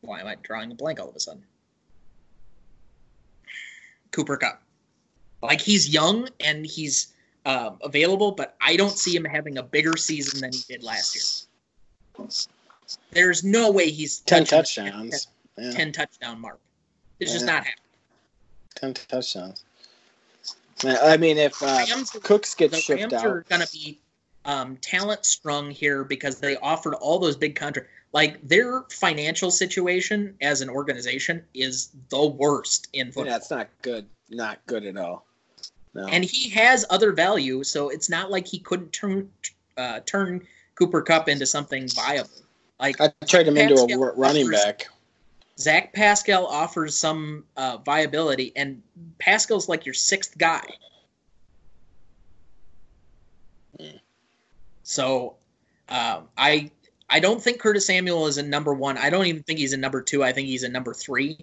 why am I drawing a blank all of a sudden? Cooper Kupp. Like he's young and he's um, available, but I don't see him having a bigger season than he did last year. There's no way he's ten touchdowns. 10, Yeah, 10 touchdown mark. It's just not happening. ten touchdowns. I mean, if uh, Rams- Cooks gets shipped Rams are out, going to be um, talent strung here because they offered all those big contracts. Like their financial situation as an organization is the worst in football. yeah, it's not good. Not good at all. No. and he has other value, so it's not like he couldn't turn uh, turn Cooper Kupp into something viable. Like I tried him into a running offers- back. Zach Pascal offers some uh, viability, and Pascal's like your sixth guy. So, um, I I don't think Curtis Samuel is a number one. I don't even think he's a number two. I think he's a number three,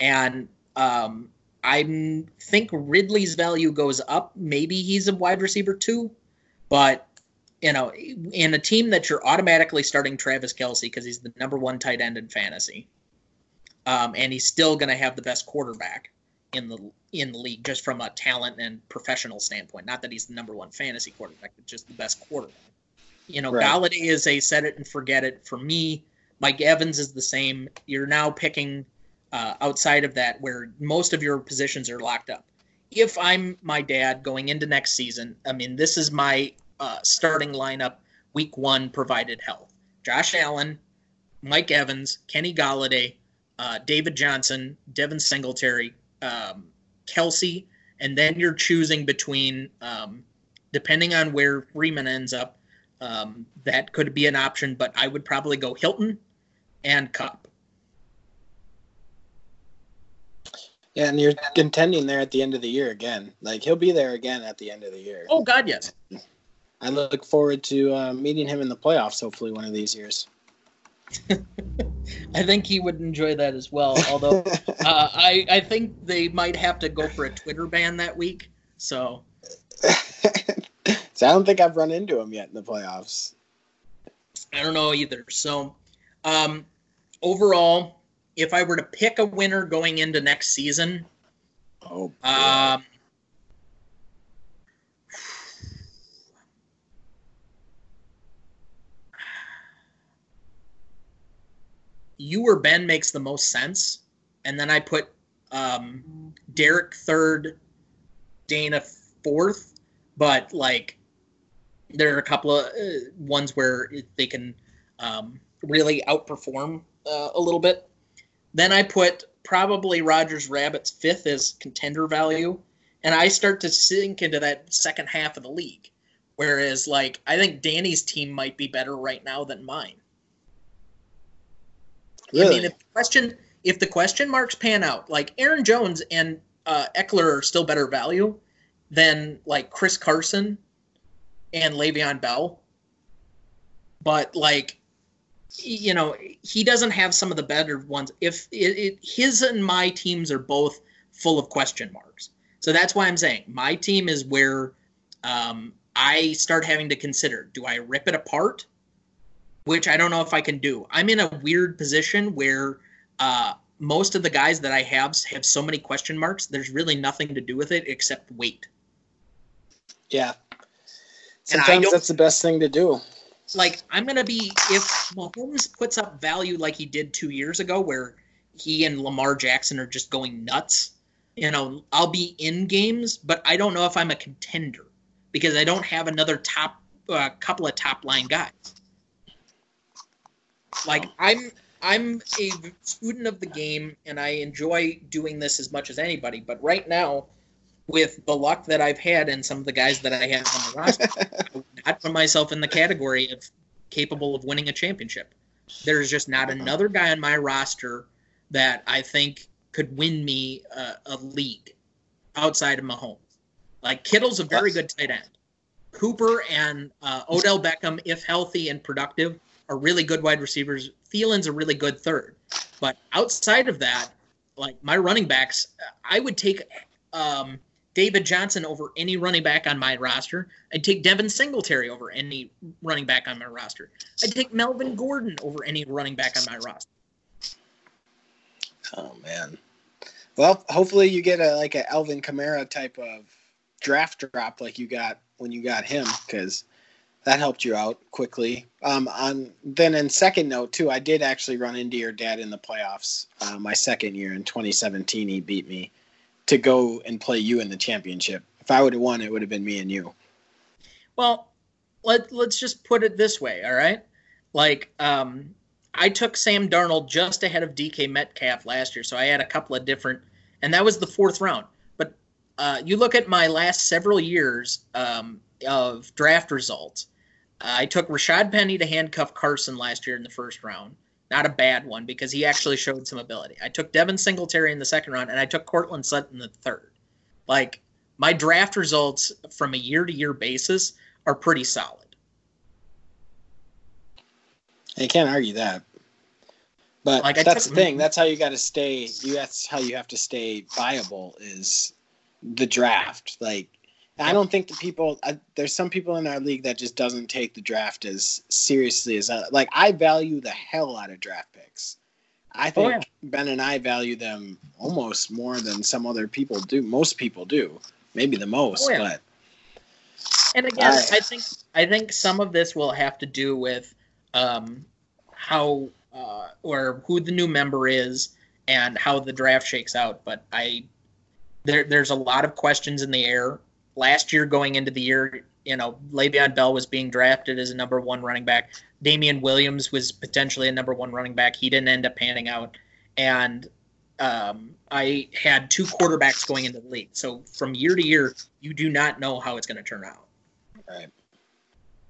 and um, I think Ridley's value goes up. Maybe he's a wide receiver two, but you know, in a team that you're automatically starting Travis Kelce because he's the number one tight end in fantasy um, and he's still going to have the best quarterback in the in the league, just from a talent and professional standpoint. Not that he's the number one fantasy quarterback, but just the best quarterback. You know, Right. Golladay is a set it and forget it. For me, Mike Evans is the same. You're now picking uh, outside of that, where most of your positions are locked up. If I'm my dad going into next season, I mean, this is my uh, starting lineup week one, provided health. Josh Allen, Mike Evans, Kenny Golladay, uh, David Johnson, Devin Singletary, um, Kelce, and then you're choosing between, um, depending on where Freeman ends up, um, that could be an option, but I would probably go Hilton and Kupp. Yeah, and you're contending there at the end of the year again. Like he'll be there again at the end of the year. Oh, God, yes. I look forward to uh, meeting him in the playoffs. Hopefully, one of these years. *laughs* I think he would enjoy that as well. Although *laughs* uh, I, I think they might have to go for a Twitter ban that week. So *laughs* so I don't think I've run into him yet in the playoffs. I don't know either. So, um, overall, if I were to pick a winner going into next season, Oh, um, you or Ben makes the most sense, and then I put um, Derek third, Dana fourth, but like there are a couple of uh, ones where they can um, really outperform uh, a little bit. Then I put probably Rogers Rabbits fifth as contender value, and I start to sink into that second half of the league. Whereas, like, I think Danny's team might be better right now than mine. Really? I mean, if the question if the question marks pan out, like Aaron Jones and uh, Ekeler are still better value than like Chris Carson and Le'Veon Bell, but like you know he doesn't have some of the better ones. If it, it, his and my teams are both full of question marks, so that's why I'm saying my team is where um, I start having to consider: do I rip it apart? Which I don't know if I can do. I'm in a weird position where uh, most of the guys that I have have so many question marks. There's really nothing to do with it except wait. yeah. Sometimes that's the best thing to do. Like I'm gonna be if Mahomes puts up value like he did two years ago, where he and Lamar Jackson are just going nuts. You know, I'll be in games, but I don't know if I'm a contender because I don't have another top uh, couple of top line guys. Like I'm I'm a student of the game and I enjoy doing this as much as anybody, but right now with the luck that I've had and some of the guys that I have on the roster, *laughs* I would not put myself in the category of capable of winning a championship. There's just not another guy on my roster that I think could win me a, a league outside of Mahomes. Like Kittle's a very good tight end. Cooper and uh, Odell Beckham, if healthy and productive, are really good wide receivers. Thielen's a really good third. But outside of that, like my running backs, I would take um, David Johnson over any running back on my roster. I'd take Devin Singletary over any running back on my roster. I'd take Melvin Gordon over any running back on my roster. Oh man. Well, hopefully you get a like a Alvin Kamara type of draft drop like you got when you got him because that helped you out quickly. Um, on then, in second note too, I did actually run into your dad in the playoffs. Uh, my second year in 2017, he beat me to go and play you in the championship. If I would have won, it would have been me and you. Well, let let's just put it this way, all right? Like, um, I took Sam Darnold just ahead of DK Metcalf last year, so I had a couple of different, and that was the fourth round. But uh, you look at my last several years um, of draft results. I took Rashaad Penny to handcuff Carson last year in the first round. Not a bad one because he actually showed some ability. I took Devin Singletary in the second round, and I took Courtland Sutton in the third. Like my draft results from a year to year basis are pretty solid. You can't argue that. But like that's took, the thing. That's how you got to stay. You that's how you have to stay viable is the draft. Like I don't think the people. I, there's some people in our league that just doesn't take the draft as seriously as I, like I value the hell out of draft picks. I oh, think oh, yeah. Ben and I value them almost more than some other people do. Most people do, maybe the most. Oh, yeah. But and again, I, I think I think some of this will have to do with um, how uh, or who the new member is and how the draft shakes out. But I there there's a lot of questions in the air. Last year, going into the year, you know, Le'Veon Bell was being drafted as a number one running back. Damien Williams was potentially a number one running back. He didn't end up panning out, and um, I had two quarterbacks going into the league. So from year to year, you do not know how it's going to turn out. Right.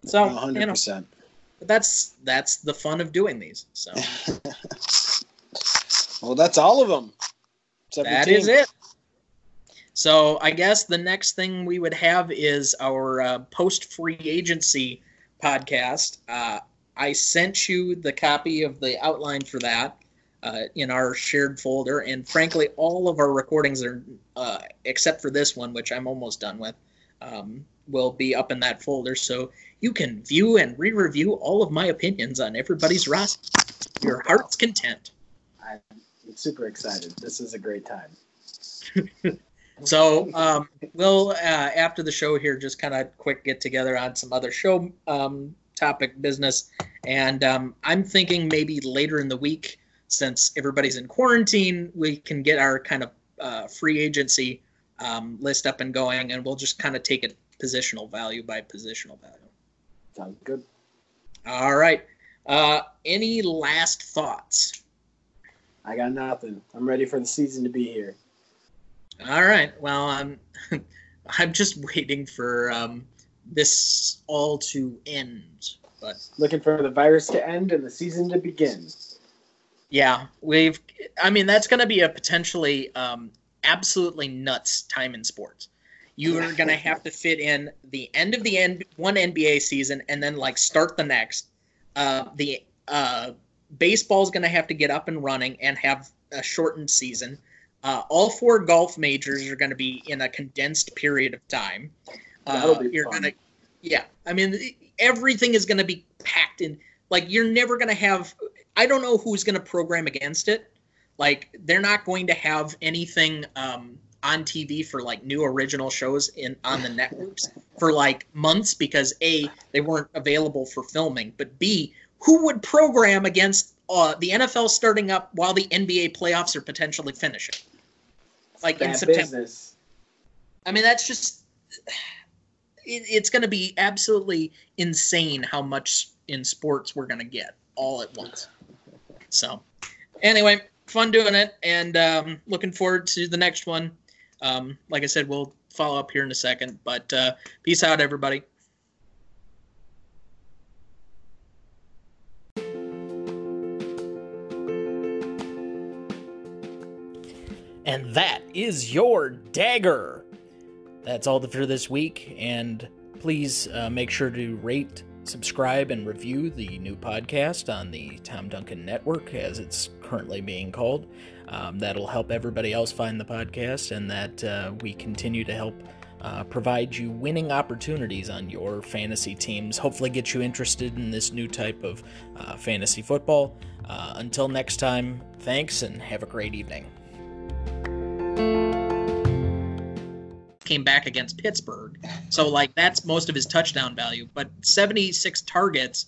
So 100%. You know, that's that's the fun of doing these. So. *laughs* well, that's all of them. That is it. So I guess the next thing we would have is our uh, post free agency podcast. Uh, I sent you the copy of the outline for that uh, in our shared folder, and frankly, all of our recordings are, uh, except for this one, which I'm almost done with, um, will be up in that folder. So you can view and re-review all of my opinions on everybody's roster. Your heart's content. I'm super excited. This is a great time. *laughs* so um, we'll uh, after the show here just kind of quick get together on some other show um, topic business, and um, I'm thinking maybe later in the week since everybody's in quarantine, we can get our kind of uh, free agency um, list up and going, and we'll just kind of take it positional value by positional value. Sounds good. All right. Uh, any last thoughts? I got nothing. I'm ready for the season to be here. All right. Well, I'm *laughs* I'm just waiting for um, this all to end. But looking for the virus to end and the season to begin. Yeah, we've. I mean, that's going to be a potentially um, absolutely nuts time in sports you are going *laughs* to have to fit in the end of the end one NBA season and then like start the next. Uh, the uh, baseball is going to have to get up and running and have a shortened season. Uh, all four golf majors are going to be in a condensed period of time. Uh, you're going to, yeah. I mean, everything is going to be packed in. Like you're never going to have. I don't know who's going to program against it. Like they're not going to have anything. Um, on TV for like new original shows in on the *laughs* networks for like months because a they weren't available for filming, but b who would program against uh, the NFL starting up while the NBA playoffs are potentially finishing, like Bad in September. Business. I mean, that's just it, it's going to be absolutely insane how much in sports we're going to get all at once. So, anyway, fun doing it, and um, looking forward to the next one. Um, like I said, we'll follow up here in a second. But uh, peace out, everybody. And that is your dagger. That's all for this week. And please uh, make sure to rate, subscribe, and review the new podcast on the Tom Duncan Network, as it's currently being called. Um, that'll help everybody else find the podcast, and that uh, we continue to help uh, provide you winning opportunities on your fantasy teams. Hopefully, get you interested in this new type of uh, fantasy football. Uh, until next time, thanks and have a great evening. Came back against Pittsburgh. So like that's most of his touchdown value, but 76 targets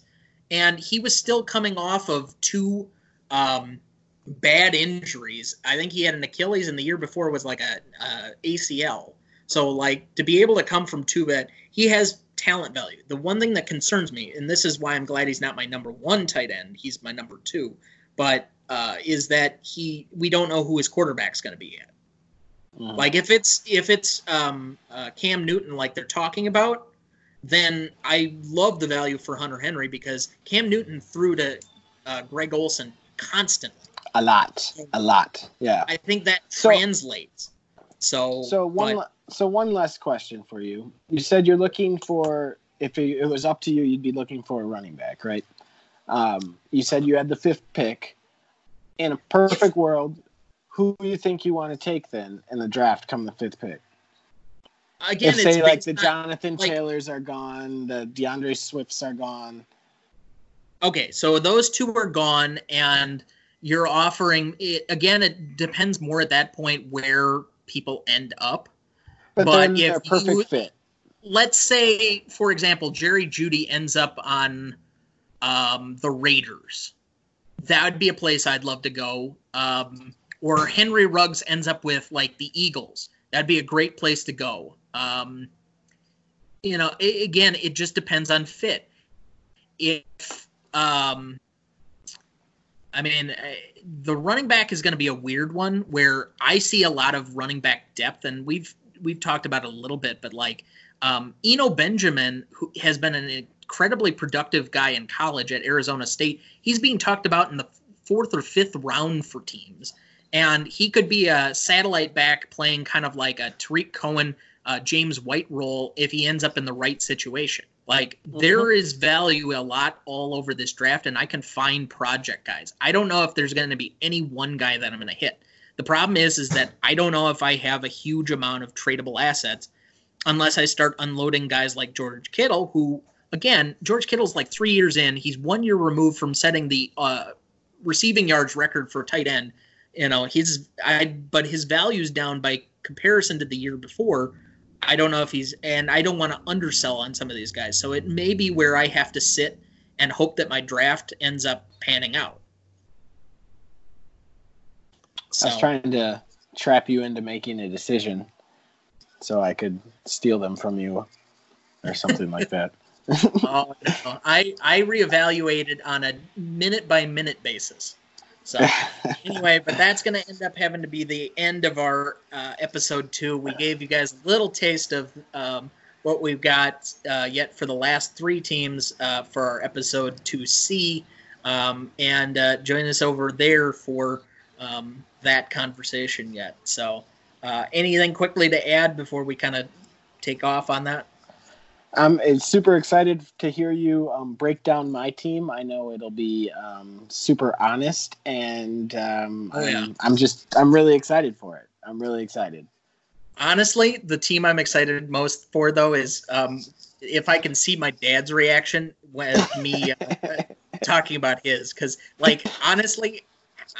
and he was still coming off of two um, bad injuries. I think he had an Achilles and the year before was like a, a ACL. So like to be able to come from two bad, he has talent value. The one thing that concerns me, and this is why I'm glad he's not my number one tight end, he's my number two, but uh, is that he we don't know who his quarterback's going to be yet. Mm-hmm. Like if it's if it's um, uh, Cam Newton, like they're talking about, then I love the value for Hunter Henry because Cam Newton threw to uh, Greg Olsen constantly. A lot, a lot. Yeah. I think that so, translates. So so one but, so one last question for you. You said you're looking for if it, it, was up to you, you'd be looking for a running back, right? Um, you said you had the fifth pick. In a perfect world, who do you think you want to take then in the draft come the fifth pick? Again, if say like the Jonathan like, Taylors are gone, the D'Andre Swifts are gone. Okay, so those two are gone, and you're offering it, again. It depends more at that point where people end up. But, but if perfect you, fit. Let's say, for example, Jerry Jeudy ends up on um, the Raiders. That would be a place I'd love to go. Um, or Henry Ruggs ends up with like the Eagles. That'd be a great place to go. Um, you know, it, again, it just depends on fit. If um, I mean, uh, the running back is going to be a weird one where I see a lot of running back depth, and we've we've talked about it a little bit, but like um, Eno Benjamin, who has been an incredibly productive guy in college at Arizona State, he's being talked about in the fourth or fifth round for teams, and he could be a satellite back playing kind of like a Tarik Cohen, uh, James White role if he ends up in the right situation. Like mm-hmm. there is value a lot all over this draft, and I can find project guys. I don't know if there's going to be any one guy that I'm going to hit. The problem is, is that I don't know if I have a huge amount of tradable assets unless I start unloading guys like George Kittle, who again, George Kittle's like three years in. He's one year removed from setting the uh, receiving yards record for tight end. You know, his I but his value's down by comparison to the year before. I don't know if he's, and I don't want to undersell on some of these guys. So it may be where I have to sit and hope that my draft ends up panning out. So, I was trying to trap you into making a decision so I could steal them from you or something like that. Oh, no. I, I reevaluated on a minute by minute basis. So *laughs* anyway, but that's going to end up having to be the end of our uh, episode two. We gave you guys a little taste of um, what we've got uh, yet for the last three teams uh, for our episode two C, um, and uh, join us over there for um, that conversation yet. So, uh, anything quickly to add before we kind of take off on that? I'm super excited to hear you um, break down my team. I know it'll be um, super honest, and um, oh, yeah. I'm, I'm, just I'm really excited for it. I'm really excited. Honestly, the team I'm excited most for though is um, if I can see my dad's reaction when me uh, *laughs* talking about his, because like honestly,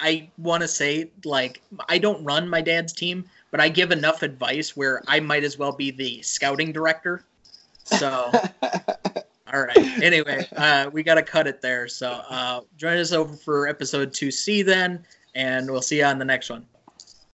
I want to say like I don't run my dad's team, but I give enough advice where I might as well be the scouting director so, all right. Anyway, uh, we got to cut it there. So, uh, join us over for episode 2C then, and we'll see you on the next one.